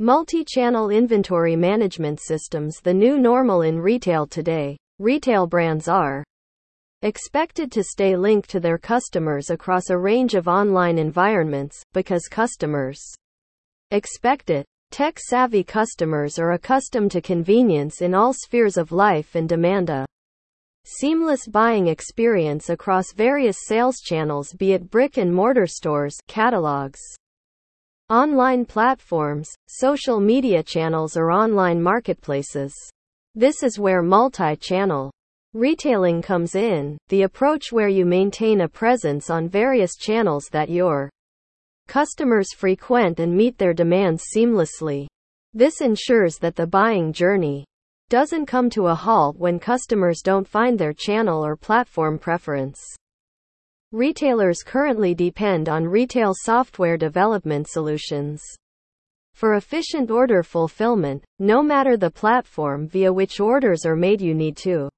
Multi-channel inventory management systems the new normal in retail today. Retail brands are expected to stay linked to their customers across a range of online environments because customers expect it. Tech-savvy customers are accustomed to convenience in all spheres of life and demand a seamless buying experience across various sales channels be it brick and mortar stores, catalogs, online platforms, social media channels or online marketplaces. This is where multi-channel retailing comes in, the approach where you maintain a presence on various channels that your customers frequent and meet their demands seamlessly. This ensures that the buying journey doesn't come to a halt when customers don't find their channel or platform preference. Retailers currently depend on retail software development solutions. For efficient order fulfillment, no matter the platform via which orders are made, you need to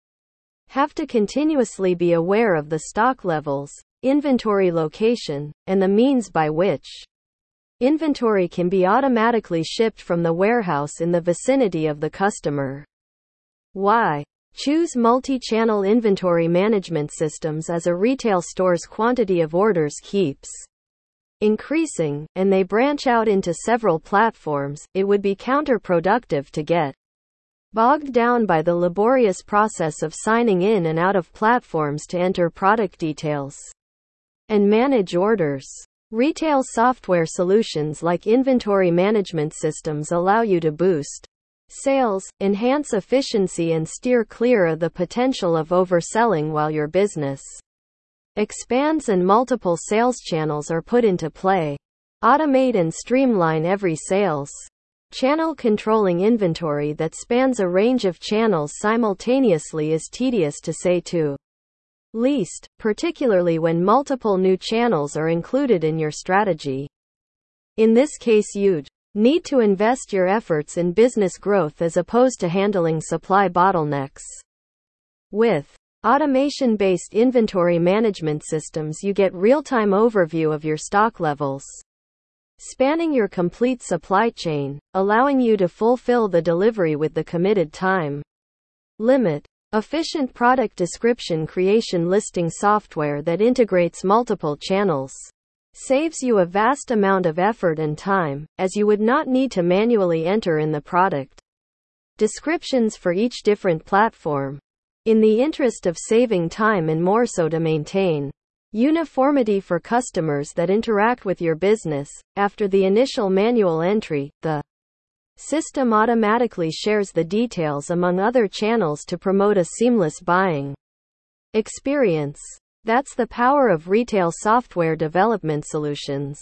have to continuously be aware of the stock levels, inventory location, and the means by which inventory can be automatically shipped from the warehouse in the vicinity of the customer. Why? Choose multi-channel inventory management systems as a retail store's quantity of orders keeps increasing, and they branch out into several platforms, it would be counterproductive to get bogged down by the laborious process of signing in and out of platforms to enter product details and manage orders. Retail software solutions like inventory management systems allow you to boost sales, enhance efficiency and steer clear of the potential of overselling while your business expands and multiple sales channels are put into play. Automate and streamline every sales channel controlling inventory that spans a range of channels simultaneously is tedious to say to least, particularly when multiple new channels are included in your strategy. In this case you'd need to invest your efforts in business growth as opposed to handling supply bottlenecks. With automation based inventory management systems, you get real time overview of your stock levels, spanning your complete supply chain, allowing you to fulfill the delivery with the committed time limit. Efficient product description creation listing software that integrates multiple channels saves you a vast amount of effort and time, as you would not need to manually enter in the product descriptions for each different platform. In the interest of saving time and more so to maintain uniformity for customers that interact with your business, after the initial manual entry, the system automatically shares the details among other channels to promote a seamless buying experience. That's the power of retail software development solutions.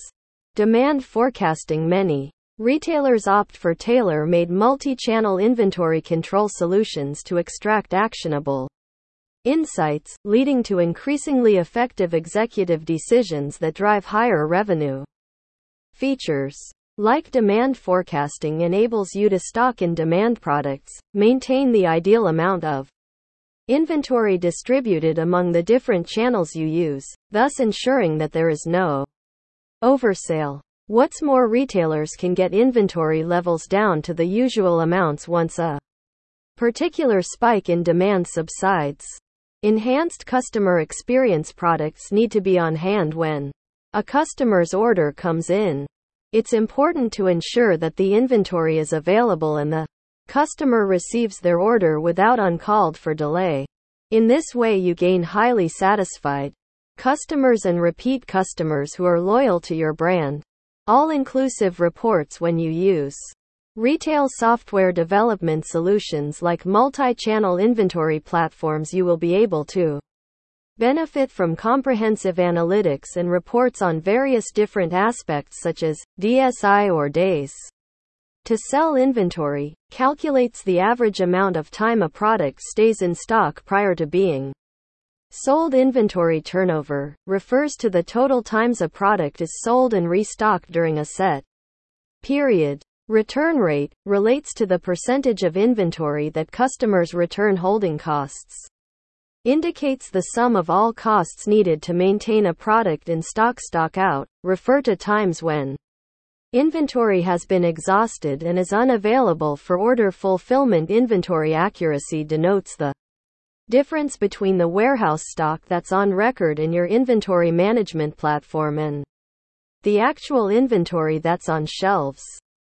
Demand forecasting Many retailers opt for tailor made multi channel inventory control solutions to extract actionable insights, leading to increasingly effective executive decisions that drive higher revenue. Features like demand forecasting enables you to stock in demand products, maintain the ideal amount of Inventory distributed among the different channels you use, thus ensuring that there is no oversale. What's more, retailers can get inventory levels down to the usual amounts once a particular spike in demand subsides. Enhanced customer experience products need to be on hand when a customer's order comes in. It's important to ensure that the inventory is available and the Customer receives their order without uncalled for delay. In this way, you gain highly satisfied customers and repeat customers who are loyal to your brand. All inclusive reports when you use retail software development solutions like multi channel inventory platforms, you will be able to benefit from comprehensive analytics and reports on various different aspects such as DSI or days to sell inventory, calculates the average amount of time a product stays in stock prior to being sold. Inventory turnover refers to the total times a product is sold and restocked during a set period. Return rate relates to the percentage of inventory that customers return holding costs. Indicates the sum of all costs needed to maintain a product in stock stock out, refer to times when Inventory has been exhausted and is unavailable for order fulfillment. Inventory accuracy denotes the difference between the warehouse stock that's on record in your inventory management platform and the actual inventory that's on shelves.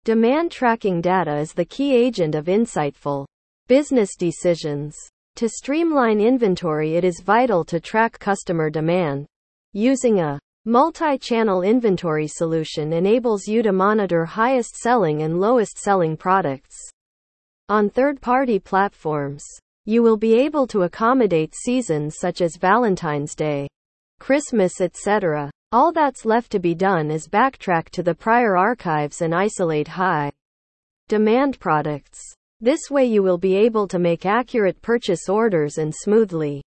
Demand tracking data is the key agent of insightful business decisions. To streamline inventory, it is vital to track customer demand. Using a multi channel inventory solution enables you to monitor highest selling and lowest selling products on third party platforms. You will be able to accommodate seasons such as Valentine's Day, Christmas, etc. All that's left to be done is backtrack to the prior archives and isolate high demand products. This way you will be able to make accurate purchase orders and smoothly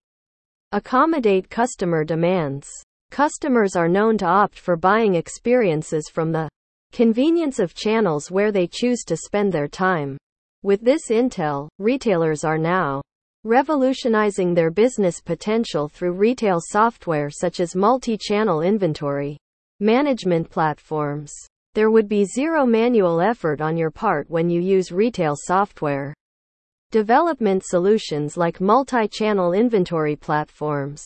accommodate customer demands. Customers are known to opt for buying experiences from the convenience of channels where they choose to spend their time. With this intel, retailers are now revolutionizing their business potential through retail software such as multi channel inventory management platforms. There would be zero manual effort on your part when you use retail software. Development solutions like multi channel inventory platforms.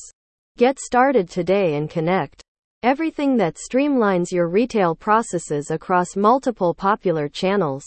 Get started today and connect everything that streamlines your retail processes across multiple popular channels.